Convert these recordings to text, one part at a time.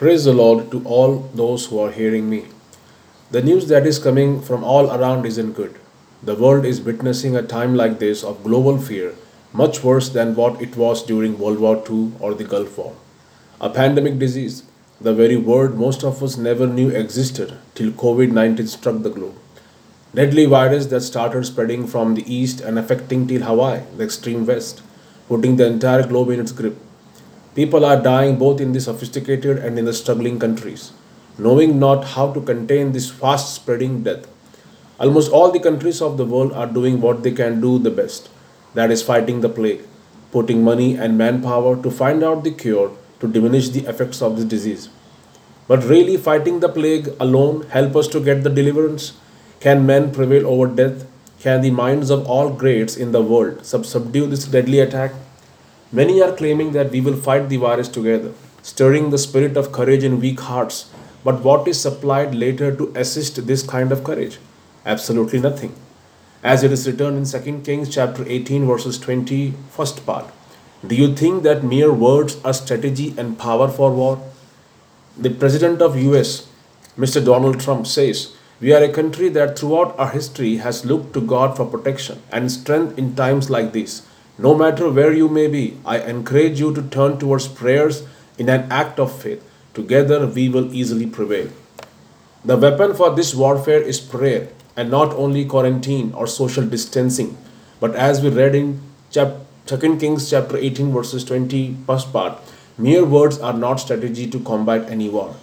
Praise the Lord to all those who are hearing me. The news that is coming from all around isn't good. The world is witnessing a time like this of global fear, much worse than what it was during World War II or the Gulf War. A pandemic disease, the very word most of us never knew existed till COVID 19 struck the globe. Deadly virus that started spreading from the east and affecting till Hawaii, the extreme west, putting the entire globe in its grip. People are dying both in the sophisticated and in the struggling countries, knowing not how to contain this fast spreading death. Almost all the countries of the world are doing what they can do the best that is, fighting the plague, putting money and manpower to find out the cure to diminish the effects of this disease. But really, fighting the plague alone help us to get the deliverance? Can men prevail over death? Can the minds of all greats in the world subdue this deadly attack? Many are claiming that we will fight the virus together, stirring the spirit of courage in weak hearts. But what is supplied later to assist this kind of courage? Absolutely nothing. As it is written in 2 Kings chapter 18 verses 20, first part. Do you think that mere words are strategy and power for war? The president of US, Mr. Donald Trump says, "We are a country that throughout our history has looked to God for protection and strength in times like these. No matter where you may be, I encourage you to turn towards prayers in an act of faith. Together we will easily prevail." The weapon for this warfare is prayer, and not only quarantine or social distancing, but as we read in chap- 2 Kings chapter 18 verses 20 first part, mere words are not strategy to combat any war.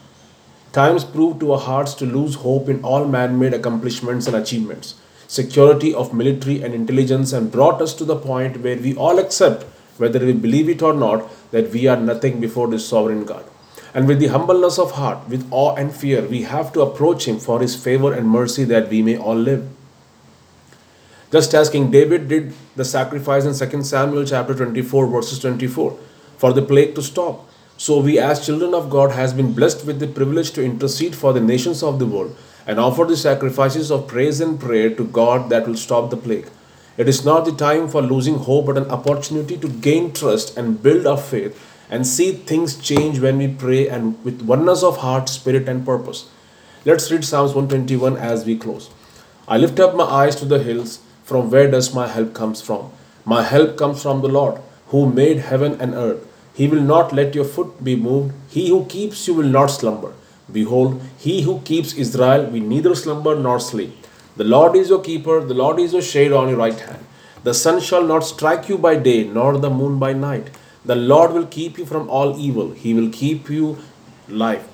Times prove to our hearts to lose hope in all man-made accomplishments and achievements, security of military and intelligence, and brought us to the point where we all accept, whether we believe it or not, that we are nothing before this sovereign God. And with the humbleness of heart, with awe and fear, we have to approach Him for His favor and mercy that we may all live. Just as King David did the sacrifice in 2 Samuel chapter 24 verses 24 for the plague to stop. So we as children of God has been blessed with the privilege to intercede for the nations of the world and offer the sacrifices of praise and prayer to God that will stop the plague. It is not the time for losing hope but an opportunity to gain trust and build our faith and see things change when we pray and with oneness of heart, spirit and purpose. Let's read Psalms 121 as we close. I lift up my eyes to the hills. From where does my help comes from? My help comes from the Lord, who made heaven and earth. He will not let your foot be moved. He who keeps you will not slumber. Behold, he who keeps Israel will neither slumber nor sleep. The Lord is your keeper, the Lord is your shade on your right hand. The sun shall not strike you by day, nor the moon by night. The Lord will keep you from all evil. He will keep you life.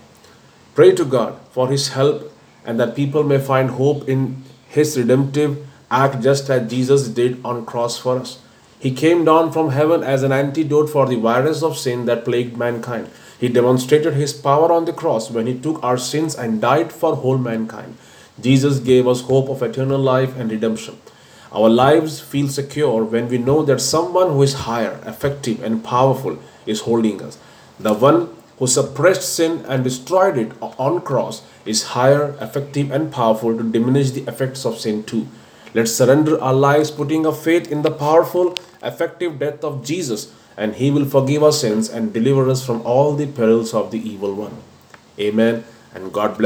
Pray to God for His help and that people may find hope in His redemptive act just as Jesus did on cross for us. He came down from heaven as an antidote for the virus of sin that plagued mankind. He demonstrated His power on the cross when He took our sins and died for whole mankind. Jesus gave us hope of eternal life and redemption. Our lives feel secure when we know that someone who is higher, effective, and powerful is holding us. The one who suppressed sin and destroyed it on cross is higher, effective, and powerful to diminish the effects of sin too. Let's surrender our lives, putting our faith in the powerful, effective death of Jesus, and He will forgive our sins and deliver us from all the perils of the evil one. Amen. And God bless.